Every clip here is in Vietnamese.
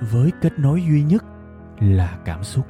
với kết nối duy nhất là cảm xúc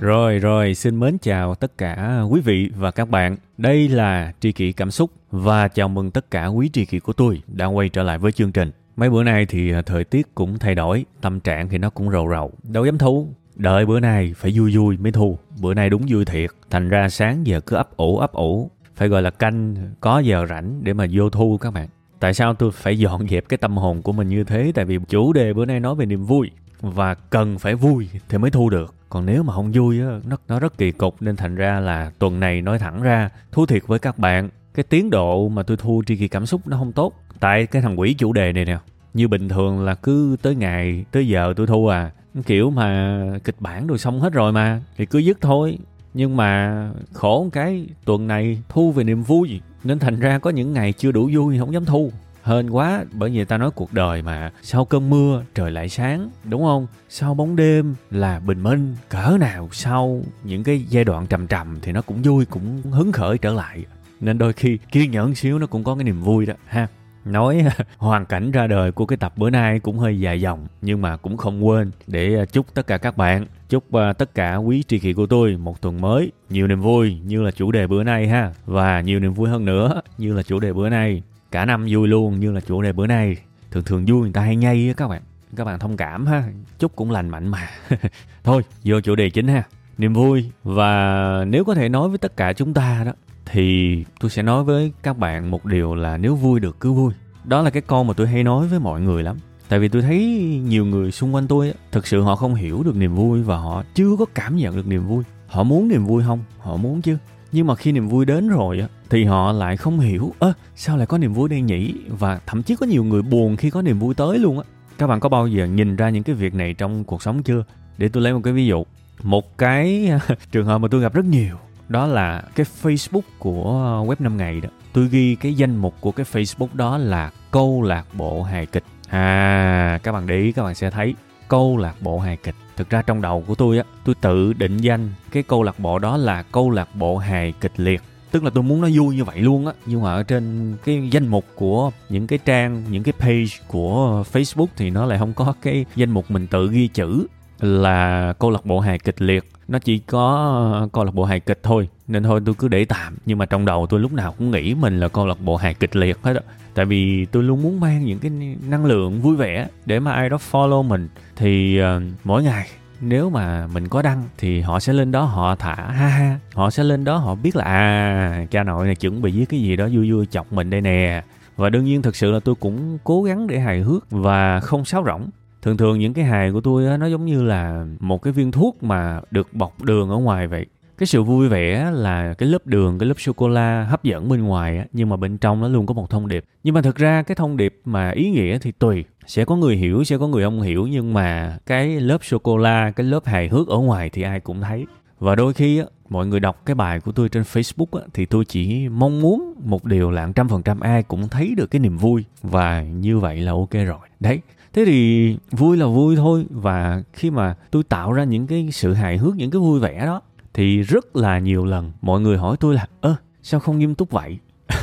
Rồi rồi, xin mến chào tất cả quý vị và các bạn. Đây là Tri Kỷ Cảm Xúc và chào mừng tất cả quý tri kỷ của tôi đã quay trở lại với chương trình. Mấy bữa nay thì à, thời tiết cũng thay đổi, tâm trạng thì nó cũng rầu rầu. Đâu dám thú đợi bữa nay phải vui vui mới thu. Bữa nay đúng vui thiệt, thành ra sáng giờ cứ ấp ủ ấp ủ. Phải gọi là canh, có giờ rảnh để mà vô thu các bạn. Tại sao tôi phải dọn dẹp cái tâm hồn của mình như thế? Tại vì chủ đề bữa nay nói về niềm vui và cần phải vui thì mới thu được còn nếu mà không vui á nó nó rất kỳ cục nên thành ra là tuần này nói thẳng ra thú thiệt với các bạn cái tiến độ mà tôi thu tri kỳ cảm xúc nó không tốt tại cái thằng quỷ chủ đề này nè như bình thường là cứ tới ngày tới giờ tôi thu à kiểu mà kịch bản rồi xong hết rồi mà, thì cứ dứt thôi. Nhưng mà khổ cái, tuần này thu về niềm vui. Nên thành ra có những ngày chưa đủ vui, không dám thu. Hên quá, bởi vì ta nói cuộc đời mà. Sau cơn mưa, trời lại sáng, đúng không? Sau bóng đêm là bình minh. Cỡ nào sau những cái giai đoạn trầm trầm thì nó cũng vui, cũng hứng khởi trở lại. Nên đôi khi kiên nhẫn xíu nó cũng có cái niềm vui đó, ha nói, hoàn cảnh ra đời của cái tập bữa nay cũng hơi dài dòng, nhưng mà cũng không quên để à, chúc tất cả các bạn, chúc à, tất cả quý tri kỷ của tôi một tuần mới, nhiều niềm vui như là chủ đề bữa nay ha, và nhiều niềm vui hơn nữa như là chủ đề bữa nay. Cả năm vui luôn như là chủ đề bữa nay. Thường thường vui người ta hay nhây á các bạn các bạn thông cảm ha, chúc cũng lành mạnh mà. Thôi, vô chủ đề chính ha. Niềm vui và nếu có thể nói với tất cả chúng ta đó thì tôi sẽ nói với các bạn một điều là nếu vui được cứ vui. Đó là cái câu mà tôi hay nói với mọi người lắm. Tại vì tôi thấy nhiều người xung quanh tôi thực sự họ không hiểu được niềm vui và họ chưa có cảm nhận được niềm vui. Họ muốn niềm vui không? Họ muốn chứ. Nhưng mà khi niềm vui đến rồi thì họ lại không hiểu, ơ, sao lại có niềm vui đây nhỉ? Và thậm chí có nhiều người buồn khi có niềm vui tới luôn á. Các bạn có bao giờ nhìn ra những cái việc này trong cuộc sống chưa? Để tôi lấy một cái ví dụ. Một cái, trường hợp mà tôi gặp rất nhiều đó là cái facebook của ờ, web 5 ngày đó. Tôi ghi cái danh mục của cái facebook đó là câu lạc bộ hài kịch. À các bạn để ý, các bạn sẽ thấy câu lạc bộ hài kịch. Thực ra trong đầu của tôi á, tôi tự định danh cái câu lạc bộ đó là câu lạc bộ hài kịch liệt. Tức là tôi muốn nó vui như vậy luôn á. Nhưng mà ở trên cái danh mục của những cái trang, những cái page của facebook thì nó lại không có cái danh mục mình tự ghi chữ là câu lạc bộ hài kịch liệt nó chỉ có ờ, câu lạc bộ hài kịch thôi nên thôi tôi cứ để tạm. Nhưng mà trong đầu tôi lúc nào cũng nghĩ mình là câu lạc bộ hài kịch liệt hết á. Tại vì tôi luôn muốn mang những cái năng lượng vui vẻ để mà ai đó follow mình. Thì uh, mỗi ngày nếu mà mình có đăng thì họ sẽ lên đó họ thả ha ha. Họ sẽ lên đó họ biết là à cha nội này chuẩn bị với cái gì đó vui vui chọc mình đây nè. Và đương nhiên thực sự là tôi cũng cố gắng để hài hước và không sáo rỗng thường thường những cái hài của tôi á, nó giống như là một cái viên thuốc mà được bọc đường ở ngoài vậy. Cái sự vui vẻ là cái lớp đường cái lớp sô cô la hấp dẫn bên ngoài á, nhưng mà bên trong nó luôn có một thông điệp. Nhưng mà thực ra cái thông điệp mà ý nghĩa thì tùy. Sẽ có người hiểu sẽ có người không hiểu nhưng mà cái lớp sô cô la cái lớp hài hước ở ngoài thì ai cũng thấy. Và đôi khi á, mọi người đọc cái bài của tôi trên Facebook á, thì tôi chỉ mong muốn một điều là trăm phần trăm ai cũng thấy được cái niềm vui. Và như vậy là ok rồi. Đấy thế thì vui là vui thôi. Và khi mà tôi tạo ra những cái sự hài hước, những cái vui vẻ đó, thì rất là nhiều lần mọi người hỏi tôi là, ơ, sao không nghiêm túc vậy?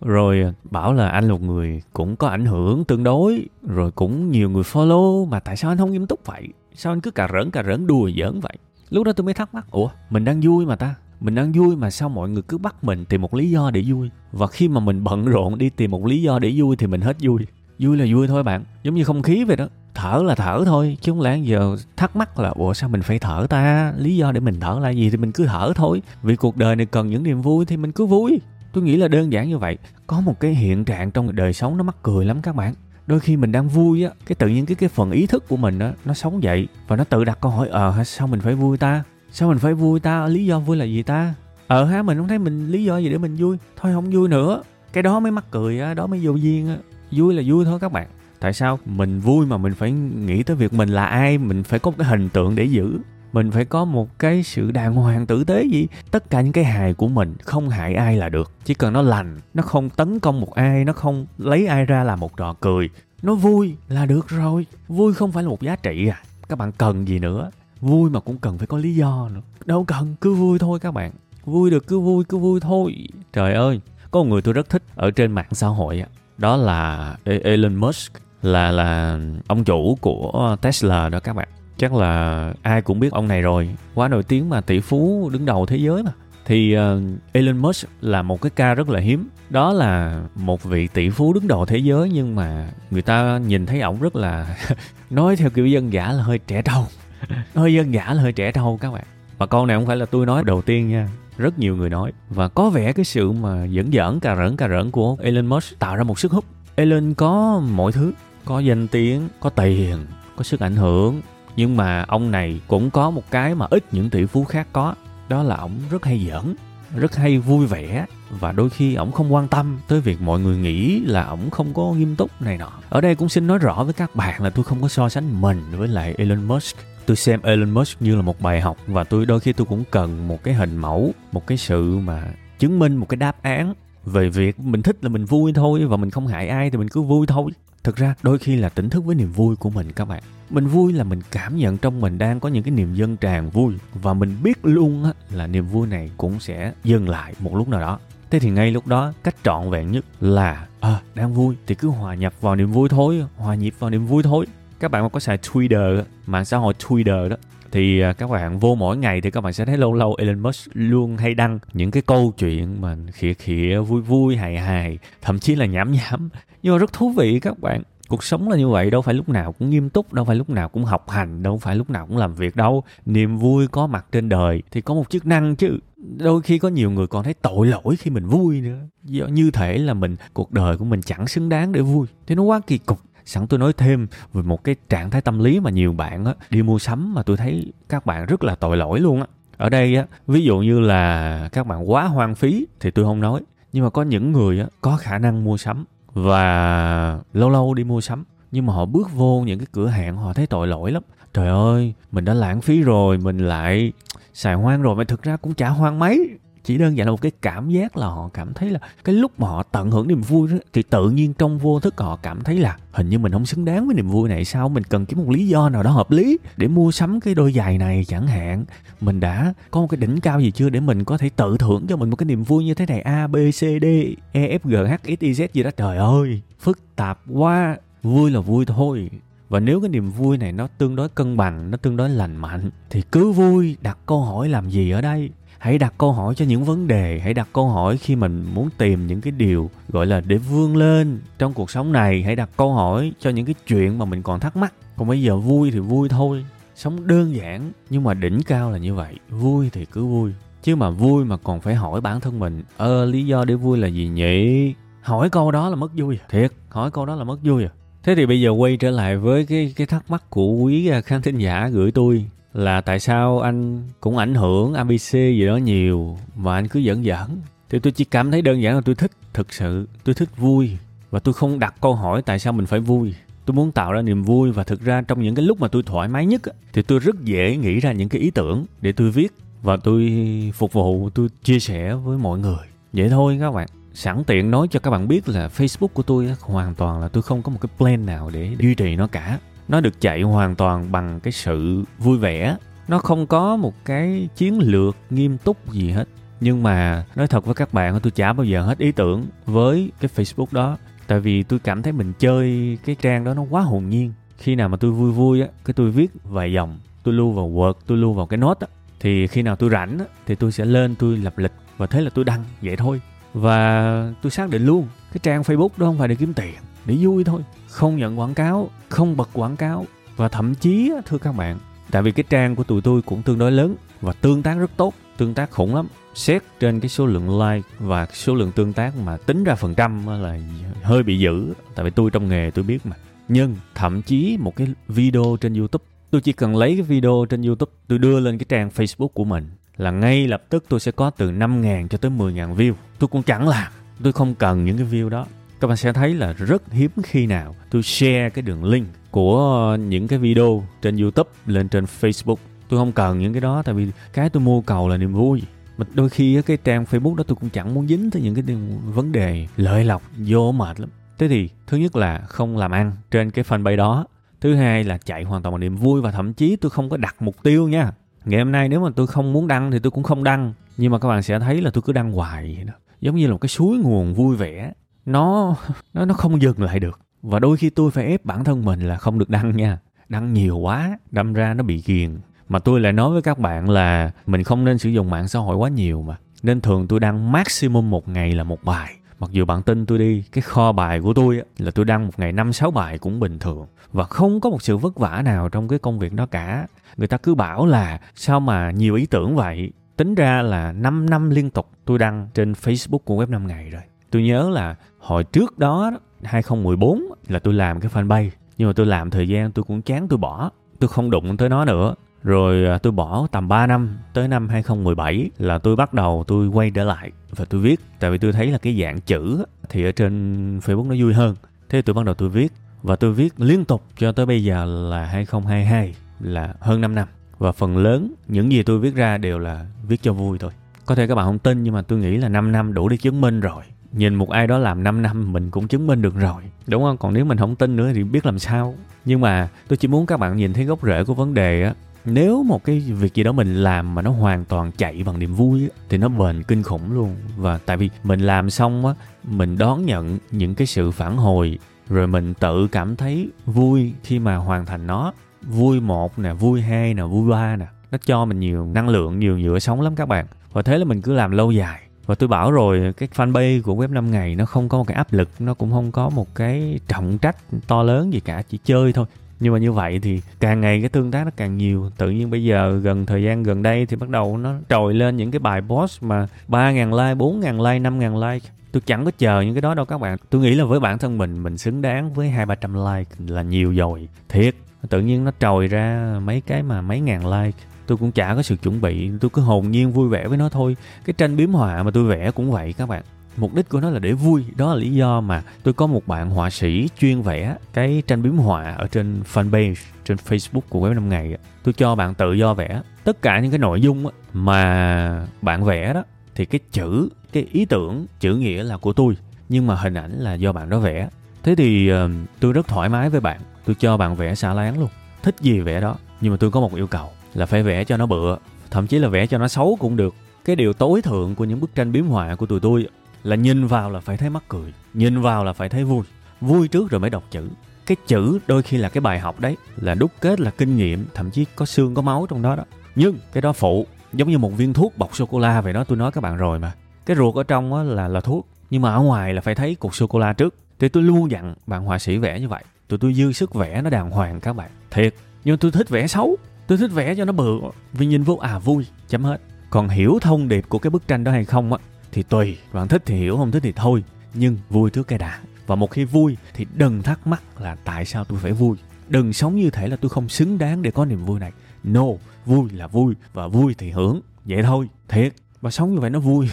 Rồi bảo là anh là một người cũng có ảnh hưởng tương đối, rồi cũng nhiều người follow mà tại sao anh không nghiêm túc vậy? Sao anh cứ cà rỡn cà rỡn đùa giỡn vậy? Lúc đó tôi mới thắc mắc, ủa, mình đang vui mà ta? Mình đang vui mà sao mọi người cứ bắt mình tìm một lý do để vui? Và khi mà mình bận rộn đi tìm một lý do để vui thì mình hết vui vui là vui thôi bạn. Giống như không khí vậy đó. Thở là thở thôi chứ không lẽ giờ thắc mắc là ủa sao mình phải thở ta? Lý do để mình thở là gì thì mình cứ thở thôi. Vì cuộc đời này cần những niềm vui thì mình cứ vui. Tôi nghĩ là đơn giản như vậy. Có một cái hiện trạng trong đời sống nó mắc cười lắm các bạn. Đôi khi mình đang vui á cái tự nhiên cái cái phần ý thức của mình á nó sống dậy và nó tự đặt câu hỏi ờ à, sao mình phải vui ta? Sao mình phải vui ta? Lý do vui là gì ta? Ờ ha mình không thấy mình lý do gì để mình vui? Thôi không vui nữa. Cái đó mới mắc cười á đó mới vô duyên á vui là vui thôi các bạn. Tại sao? Mình vui mà mình phải nghĩ tới việc mình là ai, mình phải có một cái hình tượng để giữ. Mình phải có một cái sự đàng hoàng tử tế gì. Tất cả những cái hài của mình, không hại ai là được. Chỉ cần nó lành, nó không tấn công một ai, nó không lấy ai ra làm một trò cười, nó vui là được rồi. Vui không phải là một giá trị à. Các bạn cần gì nữa? Vui mà cũng cần phải có lý do nữa. Đâu cần, cứ vui thôi các bạn. Vui được cứ vui cứ vui thôi. Trời ơi, có một người tôi rất thích ở trên mạng xã hội đó là e-, Elon Musk là là ông chủ của Tesla đó các bạn. Chắc là ai cũng biết ông này rồi. Quá nổi tiếng mà tỷ phú đứng đầu thế giới mà. Thì uh, Elon Musk là một cái ca rất là hiếm. Đó là một vị tỷ phú đứng đầu thế giới nhưng mà người ta nhìn thấy ổng rất là nói theo kiểu dân giả là hơi trẻ trâu. Hơi dân giả là hơi trẻ trâu các bạn. Và con này không phải là tôi nói đầu tiên nha rất nhiều người nói. Và có vẻ cái sự mà dẫn dẫn cà rỡn cà rỡn của Elon Musk tạo ra một sức hút. Elon có mọi thứ. Có danh tiếng, có tiền, có sức ảnh hưởng. Nhưng mà ông này cũng có một cái mà ít những tỷ phú khác có. Đó là ổng rất hay giỡn, rất hay vui vẻ. Và đôi khi ổng không quan tâm tới việc mọi người nghĩ là ổng không có nghiêm túc này nọ. Ở đây cũng xin nói rõ với các bạn là tôi không có so sánh mình với lại Elon Musk tôi xem Elon Musk như là một bài học và tôi đôi khi tôi cũng cần một cái hình mẫu một cái sự mà chứng minh một cái đáp án. Về việc mình thích là mình vui thôi và mình không hại ai thì mình cứ vui thôi. Thực ra đôi khi là tỉnh thức với niềm vui của mình các bạn. Mình vui là mình cảm nhận trong mình đang có những cái niềm dân tràn vui và mình biết luôn á, là niềm vui này cũng sẽ dừng lại một lúc nào đó. Thế thì ngay lúc đó cách trọn vẹn nhất là à, đang vui thì cứ hòa nhập vào niềm vui thôi hòa nhịp vào niềm vui thôi các bạn mà có xài Twitter mạng xã hội Twitter đó, thì à, các bạn vô mỗi ngày thì các bạn sẽ thấy lâu lâu Elon Musk luôn hay đăng những cái câu chuyện mà khịa khịa, vui vui, hài hài, thậm chí là nhảm nhảm. Nhưng mà rất thú vị các bạn, cuộc sống là như vậy, đâu phải lúc nào cũng nghiêm túc, đâu phải lúc nào cũng học hành, đâu phải lúc nào cũng làm việc đâu. Niềm vui có mặt trên đời thì có một chức năng chứ. Đôi khi có nhiều người còn thấy tội lỗi khi mình vui nữa. Do như thể là mình, cuộc đời của mình chẳng xứng đáng để vui. Thế nó quá kỳ cục sẵn tôi nói thêm về một cái trạng thái tâm lý mà nhiều bạn á, đi mua sắm mà tôi thấy các bạn rất là tội lỗi luôn á. Ở đây á ví dụ như là các bạn quá hoang phí thì tôi không nói nhưng mà có những người á, có khả năng mua sắm và lâu lâu đi mua sắm nhưng mà họ bước vô những cái cửa hàng họ thấy tội lỗi lắm. Trời ơi mình đã lãng phí rồi mình lại xài hoang rồi mà thực ra cũng chả hoang mấy chỉ đơn giản là một cái cảm giác là họ cảm thấy là cái lúc mà họ tận hưởng niềm vui đó, thì tự nhiên trong vô thức họ cảm thấy là hình như mình không xứng đáng với niềm vui này. Sao mình cần kiếm một lý do nào đó hợp lý để mua sắm cái đôi giày này chẳng hạn? Mình đã có một cái đỉnh cao gì chưa để mình có thể tự thưởng cho mình một cái niềm vui như thế này? A b c d e f g h x y z gì đó. Trời ơi phức tạp quá. Vui là vui thôi. Và nếu cái niềm vui này nó tương đối cân bằng nó tương đối lành mạnh thì cứ vui đặt câu hỏi làm gì ở đây? Hãy đặt câu hỏi cho những vấn đề. Hãy đặt câu hỏi khi mình muốn tìm những cái điều gọi là để vươn lên trong cuộc sống này. Hãy đặt câu hỏi cho những cái chuyện mà mình còn thắc mắc. Còn bây giờ vui thì vui thôi. Sống đơn giản nhưng mà đỉnh cao là như vậy. Vui thì cứ vui. Chứ mà vui mà còn phải hỏi bản thân mình, ơ, lý do để vui là gì nhỉ? Hỏi câu đó là mất vui à? thiệt, hỏi câu đó là mất vui à? Thế thì bây giờ quay trở lại với cái cái thắc mắc của quý à, khán thính giả gửi tôi là tại sao anh cũng ảnh hưởng abc gì đó nhiều mà anh cứ giỡn giỡn? Thì tôi chỉ cảm thấy đơn giản là tôi thích, thực sự, tôi thích vui. Và tôi không đặt câu hỏi tại sao mình phải vui. Tôi muốn tạo ra niềm vui và thực ra trong những cái lúc mà tôi thoải mái nhất thì tôi rất dễ nghĩ ra những cái ý tưởng để tôi viết và tôi phục vụ, tôi chia sẻ với mọi người. Vậy thôi các bạn. Sẵn tiện nói cho các bạn biết là facebook của tôi hoàn toàn là tôi không có một cái plan nào để duy trì nó cả nó được chạy hoàn toàn bằng cái sự vui vẻ. Nó không có một cái chiến lược nghiêm túc gì hết. Nhưng mà nói thật với các bạn, tôi chả bao giờ hết ý tưởng với cái facebook đó. Tại vì tôi cảm thấy mình chơi cái trang đó nó quá hồn nhiên. Khi nào mà tôi vui vui á, cái tôi viết vài dòng, tôi lưu vào word, tôi lưu vào cái nốt á, thì khi nào tôi rảnh á, thì tôi sẽ lên tôi lập lịch và thế là tôi đăng, vậy thôi. Và tôi xác định luôn, cái trang facebook đó không phải để kiếm tiền, để vui thôi không nhận quảng cáo, không bật quảng cáo, và thậm chí thưa các bạn, tại vì cái trang của tụi tôi cũng tương đối lớn và tương tác rất tốt, tương tác khủng lắm. Xét trên cái số lượng like và số lượng tương tác mà tính ra phần trăm là hơi bị dữ, tại vì tôi trong nghề tôi biết mà. Nhưng thậm chí một cái video trên youtube, tôi chỉ cần lấy cái video trên youtube, tôi đưa lên cái trang facebook của mình là ngay lập tức tôi sẽ có từ 5.000 cho tới 10.000 view. Tôi cũng chẳng làm, tôi không cần những cái view đó các bạn sẽ thấy là rất hiếm khi nào tôi share cái đường link của những cái video trên youtube lên trên facebook. Tôi không cần những cái đó, tại vì cái tôi mua cầu là niềm vui. Mà đôi khi cái trang facebook đó tôi cũng chẳng muốn dính tới những cái vấn đề lợi lộc, vô mệt lắm. Thế thì thứ nhất là không làm ăn trên cái fanpage đó. Thứ hai là chạy hoàn toàn bằng niềm vui và thậm chí tôi không có đặt mục tiêu nha. Ngày hôm nay nếu mà tôi không muốn đăng thì tôi cũng không đăng. Nhưng mà các bạn sẽ thấy là tôi cứ đăng hoài vậy đó. Giống như là một cái suối nguồn vui vẻ nó nó nó không dừng lại được. Và đôi khi tôi phải ép bản thân mình là không được đăng nha. Đăng nhiều quá, đâm ra nó bị ghiền. Mà tôi lại nói với các bạn là mình không nên sử dụng mạng xã hội quá nhiều mà. Nên thường tôi đăng maximum một ngày là một bài. Mặc dù bạn tin tôi đi, cái kho bài của tôi là tôi đăng một ngày năm, sáu bài cũng bình thường. Và không có một sự vất vả nào trong cái công việc đó cả. Người ta cứ bảo là sao mà nhiều ý tưởng vậy? Tính ra là 5 năm liên tục tôi đăng trên Facebook của web 5 ngày rồi tôi nhớ là hồi trước đó 2014 là tôi làm cái fanpage, nhưng mà tôi làm thời gian tôi cũng chán tôi bỏ, tôi không đụng tới nó nữa. Rồi à, tôi bỏ tầm 3 năm, tới năm 2017 là tôi bắt đầu tôi quay trở lại và tôi viết. Tại vì tôi thấy là cái dạng chữ thì ở trên Facebook nó vui hơn. Thế tôi bắt đầu tôi viết và tôi viết liên tục cho tới bây giờ là 2022 là hơn 5 năm. Và phần lớn những gì tôi viết ra đều là viết cho vui thôi. Có thể các bạn không tin nhưng mà tôi nghĩ là 5 năm đủ để chứng minh rồi nhìn một ai đó làm 5 năm mình cũng chứng minh được rồi. Đúng không? Còn nếu mình không tin nữa thì biết làm sao. Nhưng mà tôi chỉ muốn các bạn nhìn thấy gốc rễ của vấn đề á. Nếu một cái việc gì đó mình làm mà nó hoàn toàn chạy bằng niềm vui á, thì nó bền kinh khủng luôn. Và tại vì mình làm xong á mình đón nhận những cái sự phản hồi rồi mình tự cảm thấy vui khi mà hoàn thành nó. Vui một nè vui hai nè vui ba nè. Nó cho mình nhiều năng lượng nhiều nhựa sống lắm các bạn. Và thế là mình cứ làm lâu dài và tôi bảo rồi, cái fanpage của web 5 ngày nó không có một cái áp lực, nó cũng không có một cái trọng trách to lớn gì cả, chỉ chơi thôi. Nhưng mà như vậy thì càng ngày cái tương tác nó càng nhiều. Tự nhiên bây giờ gần thời gian gần đây thì bắt đầu nó trồi lên những cái bài post mà ba ngàn like, bốn ngàn like, năm ngàn like. Tôi chẳng có chờ những cái đó đâu các bạn. Tôi nghĩ là với bản thân mình mình xứng đáng với hai ba trăm like là nhiều rồi, thiệt. Tự nhiên nó trồi ra mấy cái mà mấy ngàn like tôi cũng chả có sự chuẩn bị. Tôi cứ hồn nhiên vui vẻ với nó thôi. Cái tranh biếm họa mà tôi vẽ cũng vậy các bạn. Mục đích của nó là để vui. Đó là lý do mà tôi có một bạn họa sĩ chuyên vẽ cái tranh biếm họa ở trên fanpage, trên facebook của web năm ngày tôi cho bạn tự do vẽ tất cả những cái nội dung mà bạn vẽ đó. Thì cái chữ, cái ý tưởng, chữ nghĩa là của tôi. Nhưng mà hình ảnh là do bạn đó vẽ. Thế thì ờ, tôi rất thoải mái với bạn. Tôi cho bạn vẽ xả láng luôn. Thích gì vẽ đó. Nhưng mà tôi có một yêu cầu là phải vẽ cho nó bựa, thậm chí là vẽ cho nó xấu cũng được. Cái điều tối thượng của những bức tranh biếm họa của tụi tôi là nhìn vào là phải thấy mắc cười, nhìn vào là phải thấy vui. Vui trước rồi mới đọc chữ. Cái chữ đôi khi là cái bài học đấy, là đúc kết là kinh nghiệm, thậm chí có xương, có máu trong đó đó. Nhưng cái đó phụ, giống như một viên thuốc bọc sô cô la vậy đó, tôi nói các bạn rồi mà. Cái ruột ở trong á là là thuốc, nhưng mà ở ngoài là phải thấy cục sô cô la trước. Thì tôi luôn dặn bạn họa sĩ vẽ như vậy, tụi tôi dư sức vẽ nó đàng hoàng các bạn. Thiệt, nhưng tôi thích vẽ xấu tôi thích vẽ cho nó bự. Vì nhìn vô à vui, chấm hết. Còn hiểu thông điệp của cái bức tranh đó hay không á, thì tùy. Bạn thích thì hiểu, không thích thì thôi. Nhưng vui trước cái đã. Và một khi vui, thì đừng thắc mắc là tại sao tôi phải vui. Đừng sống như thể là tôi không xứng đáng để có niềm vui này. No, vui là vui và vui thì hưởng. Vậy thôi, thiệt. Và sống như vậy nó vui.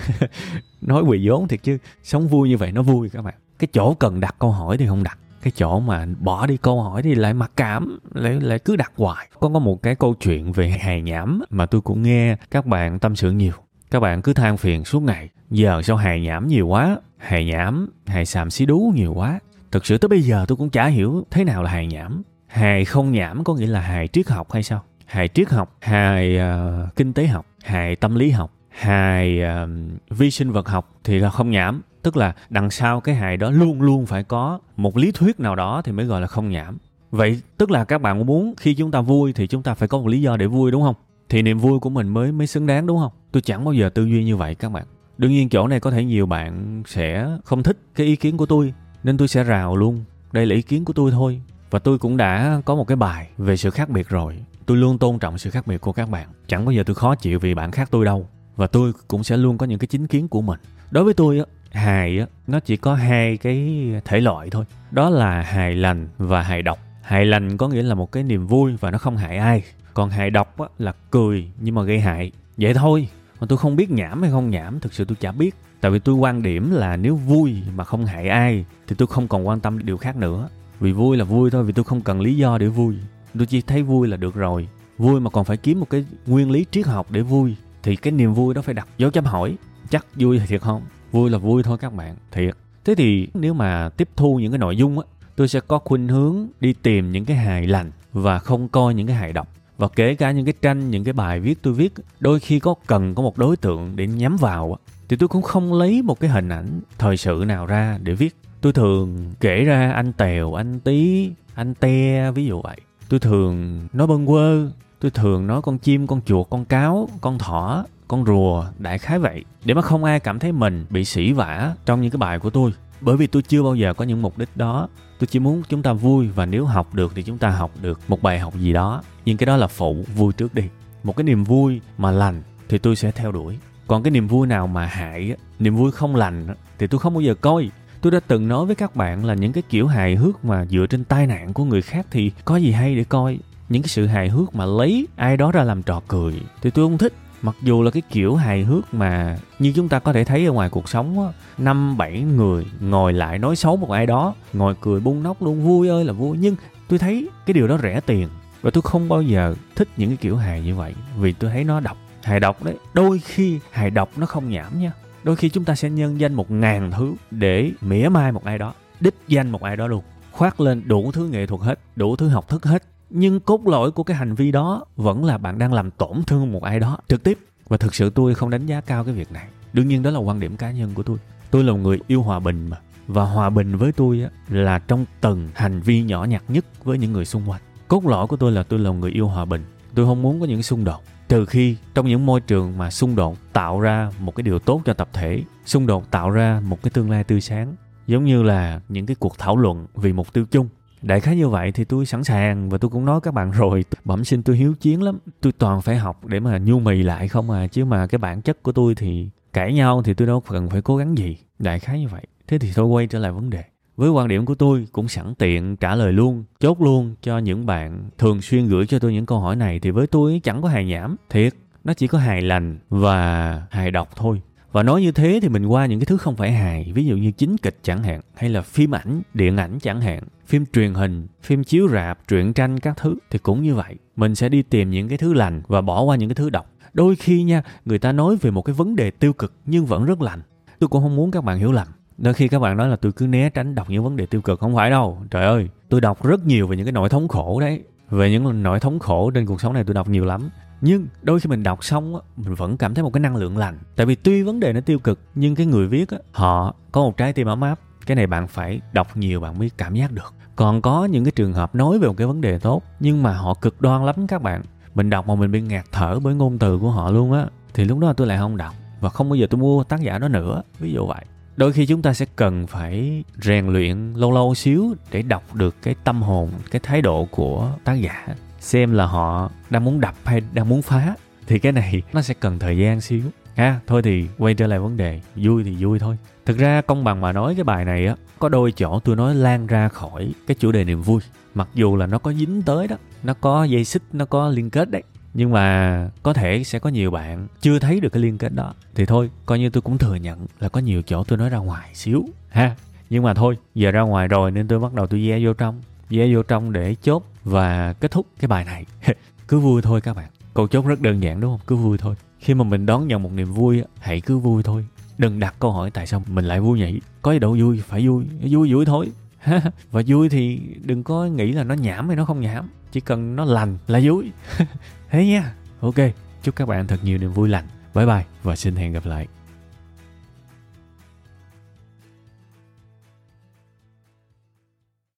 Nói quỳ vốn thiệt chứ. Sống vui như vậy nó vui các bạn. Cái chỗ cần đặt câu hỏi thì không đặt cái chỗ mà bỏ đi câu hỏi thì lại mặc cảm lại lại cứ đặt hoài. Con có một cái câu chuyện về hài nhảm mà tôi cũng nghe các bạn tâm sự nhiều. Các bạn cứ than phiền suốt ngày giờ sao hài nhảm nhiều quá? Hài nhảm hài xàm xí đú nhiều quá. Thực sự tới bây giờ tôi cũng chả hiểu thế nào là hài nhảm. Hài không nhảm có nghĩa là hài triết học hay sao? Hài triết học hài uh, kinh tế học hài tâm lý học hài uh, vi sinh vật học thì là không nhảm tức là đằng sau cái hài đó luôn luôn phải có một lý thuyết nào đó thì mới gọi là không nhảm. Vậy tức là các bạn muốn khi chúng ta vui thì chúng ta phải có một lý do để vui, đúng không? Thì niềm vui của mình mới mới xứng đáng, đúng không? Tôi chẳng bao giờ tư duy như vậy, các bạn. Đương nhiên chỗ này có thể nhiều bạn sẽ không thích cái ý kiến của tôi, nên tôi sẽ rào luôn. Đây là ý kiến của tôi thôi. Và tôi cũng đã có một cái bài về sự khác biệt rồi. Tôi luôn tôn trọng sự khác biệt của các bạn. Chẳng bao giờ tôi khó chịu vì bạn khác tôi đâu. Và tôi cũng sẽ luôn có những cái chính kiến của mình. Đối với tôi hài á nó chỉ có hai cái thể loại thôi. Đó là hài lành và hài độc. Hài lành có nghĩa là một cái niềm vui và nó không hại ai. Còn hài độc á, là cười nhưng mà gây hại. Vậy thôi mà tôi không biết nhảm hay không nhảm thực sự tôi chả biết. Tại vì tôi quan điểm là nếu vui mà không hại ai thì tôi không còn quan tâm điều khác nữa. Vì vui là vui thôi vì tôi không cần lý do để vui. Tôi chỉ thấy vui là được rồi. Vui mà còn phải kiếm một cái nguyên lý triết học để vui thì cái niềm vui đó phải đặt. Dấu chấm hỏi chắc vui thiệt không? Vui là vui thôi các bạn, thiệt. Thế thì nếu mà tiếp thu những cái nội dung á, tôi sẽ có khuynh hướng đi tìm những cái hài lành và không coi những cái hài độc. Và kể cả những cái tranh, những cái bài viết tôi viết đôi khi có cần có một đối tượng để nhắm vào thì tôi cũng không lấy một cái hình ảnh thời sự nào ra để viết. Tôi thường kể ra anh tèo, anh tí anh te, ví dụ vậy. Tôi thường nói bâng quơ tôi thường nói con chim, con chuột, con cáo, con thỏ, con rùa, đại khái vậy, để mà không ai cảm thấy mình bị sỉ vả trong những cái bài của tôi. Bởi vì tôi chưa bao giờ có những mục đích đó. Tôi chỉ muốn chúng ta vui và nếu học được thì chúng ta học được một bài học gì đó. Nhưng cái đó là phụ, vui trước đi. Một cái niềm vui mà lành thì tôi sẽ theo đuổi. Còn cái niềm vui nào mà hại, niềm vui không lành thì tôi không bao giờ coi. Tôi đã từng nói với các bạn là những cái kiểu hài hước mà dựa trên tai nạn của người khác thì có gì hay để coi những cái sự hài hước mà lấy ai đó ra làm trò cười. Thì tôi không thích. Mặc dù là cái kiểu hài hước mà như chúng ta có thể thấy ở ngoài cuộc sống năm, bảy người ngồi lại nói xấu một ai đó, ngồi cười bung nóc luôn, vui ơi là vui. Nhưng tôi thấy cái điều đó rẻ tiền và tôi không bao giờ thích những cái kiểu hài như vậy vì tôi thấy nó độc. Hài độc đấy. Đôi khi hài độc nó không nhảm nha. Đôi khi chúng ta sẽ nhân danh một ngàn thứ để mỉa mai một ai đó, đích danh một ai đó luôn. Khoác lên đủ thứ nghệ thuật hết, đủ thứ học thức hết nhưng cốt lõi của cái hành vi đó vẫn là bạn đang làm tổn thương một ai đó trực tiếp. Và thực sự tôi không đánh giá cao cái việc này. Đương nhiên đó là quan điểm cá nhân của tôi. Tôi là một người yêu hòa bình mà. Và hòa bình với tôi là trong từng hành vi nhỏ nhặt nhất với những người xung quanh. Cốt lõi của tôi là tôi là một người yêu hòa bình. Tôi không muốn có những xung đột. Trừ khi trong những môi trường mà xung đột tạo ra một cái điều tốt cho tập thể, xung đột tạo ra một cái tương lai tươi sáng, giống như là những cái cuộc thảo luận vì mục tiêu chung đại khái như vậy thì tôi sẵn sàng và tôi cũng nói các bạn rồi. Bẩm sinh tôi hiếu chiến lắm. Tôi toàn phải học để mà nhu mì lại không à chứ mà cái bản chất của tôi thì cãi nhau thì tôi đâu cần phải cố gắng gì. Đại khái như vậy. Thế thì tôi quay trở lại vấn đề. Với quan điểm của tôi cũng sẵn tiện trả lời luôn, chốt luôn cho những bạn thường xuyên gửi cho tôi những câu hỏi này thì với tôi chẳng có hài nhảm. Thiệt, nó chỉ có hài lành và hài độc thôi và nói như thế thì mình qua những cái thứ không phải hài, ví dụ như chính kịch chẳng hạn, hay là phim ảnh, điện ảnh chẳng hạn, phim truyền hình, phim chiếu rạp, truyện tranh các thứ thì cũng như vậy. Mình sẽ đi tìm những cái thứ lành và bỏ qua những cái thứ độc. Đôi khi nha, người ta nói về một cái vấn đề tiêu cực nhưng vẫn rất lành. Tôi cũng không muốn các bạn hiểu lầm. Đôi khi các bạn nói là tôi cứ né tránh đọc những vấn đề tiêu cực, không phải đâu. Trời ơi, tôi đọc rất nhiều về những cái nỗi thống khổ đấy. Về những nỗi thống khổ trên cuộc sống này tôi đọc nhiều lắm nhưng đôi khi mình đọc xong á, mình vẫn cảm thấy một cái năng lượng lành. Tại vì tuy vấn đề nó tiêu cực, nhưng cái người viết á, họ có một trái tim ấm áp. Cái này bạn phải đọc nhiều, bạn mới cảm giác được. Còn có những cái trường hợp nói về một cái vấn đề tốt, nhưng mà họ cực đoan lắm các bạn. Mình đọc mà mình bị ngạt thở bởi ngôn từ của họ luôn á, thì lúc đó tôi lại không đọc. Và không bao giờ tôi mua tác giả đó nữa, ví dụ vậy. Đôi khi chúng ta sẽ cần phải rèn luyện lâu lâu xíu để đọc được cái tâm hồn, cái thái độ của tác giả xem là họ đang muốn đập hay đang muốn phá thì cái này nó sẽ cần thời gian xíu. À, thôi thì quay trở lại vấn đề vui thì vui thôi. Thực ra công bằng mà nói cái bài này á có đôi chỗ tôi nói lan ra khỏi cái chủ đề niềm vui. Mặc dù là nó có dính tới đó nó có dây xích nó có liên kết đấy nhưng mà có thể sẽ có nhiều bạn chưa thấy được cái liên kết đó. Thì thôi coi như tôi cũng thừa nhận là có nhiều chỗ tôi nói ra ngoài xíu ha. Nhưng mà thôi giờ ra ngoài rồi nên tôi bắt đầu tôi ve vô trong ve vô trong để chốt và kết thúc cái bài này. Cứ vui thôi các bạn. Câu chốt rất đơn giản đúng không? Cứ vui thôi. Khi mà mình đón nhận một niềm vui hãy cứ vui thôi. Đừng đặt câu hỏi tại sao mình lại vui nhỉ? Có gì đâu vui, phải vui. Vui vui thôi. Và vui thì đừng có nghĩ là nó nhảm hay nó không nhảm. Chỉ cần nó lành là vui. Thế nha. Ok. Chúc các bạn thật nhiều niềm vui lành. Bye bye và xin hẹn gặp lại.